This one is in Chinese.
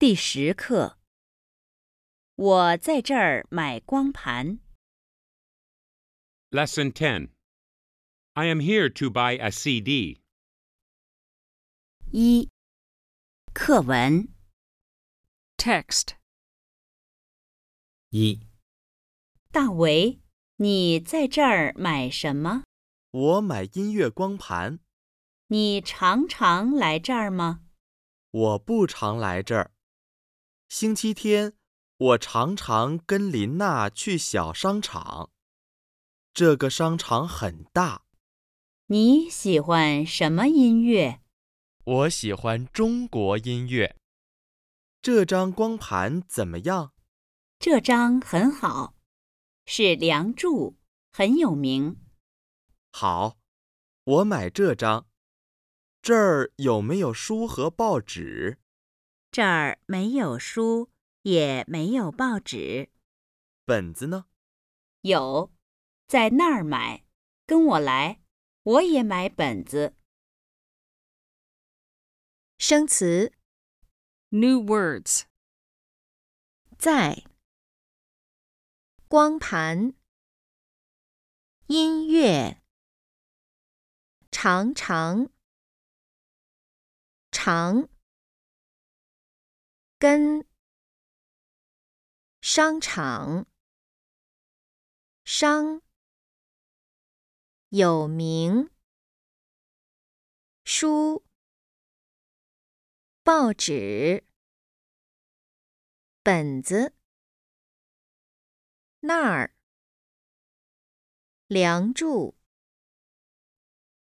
第十课，我在这儿买光盘。Lesson Ten, I am here to buy a CD. 一、课文 Text. 一，大为，你在这儿买什么？我买音乐光盘，你常常来这儿吗？我不常来这儿。星期天，我常常跟林娜去小商场。这个商场很大，你喜欢什么音乐？我喜欢中国音乐。这张光盘怎么样？这张很好，是《梁祝》，很有名。好，我买这张。这儿有没有书和报纸？这儿没有书，也没有报纸。本子呢？有，在那儿买。跟我来，我也买本子。生词 New words. 在，光盘，音乐，常常，常，跟，商场，商，有名，书，报纸。本子，那儿，梁祝。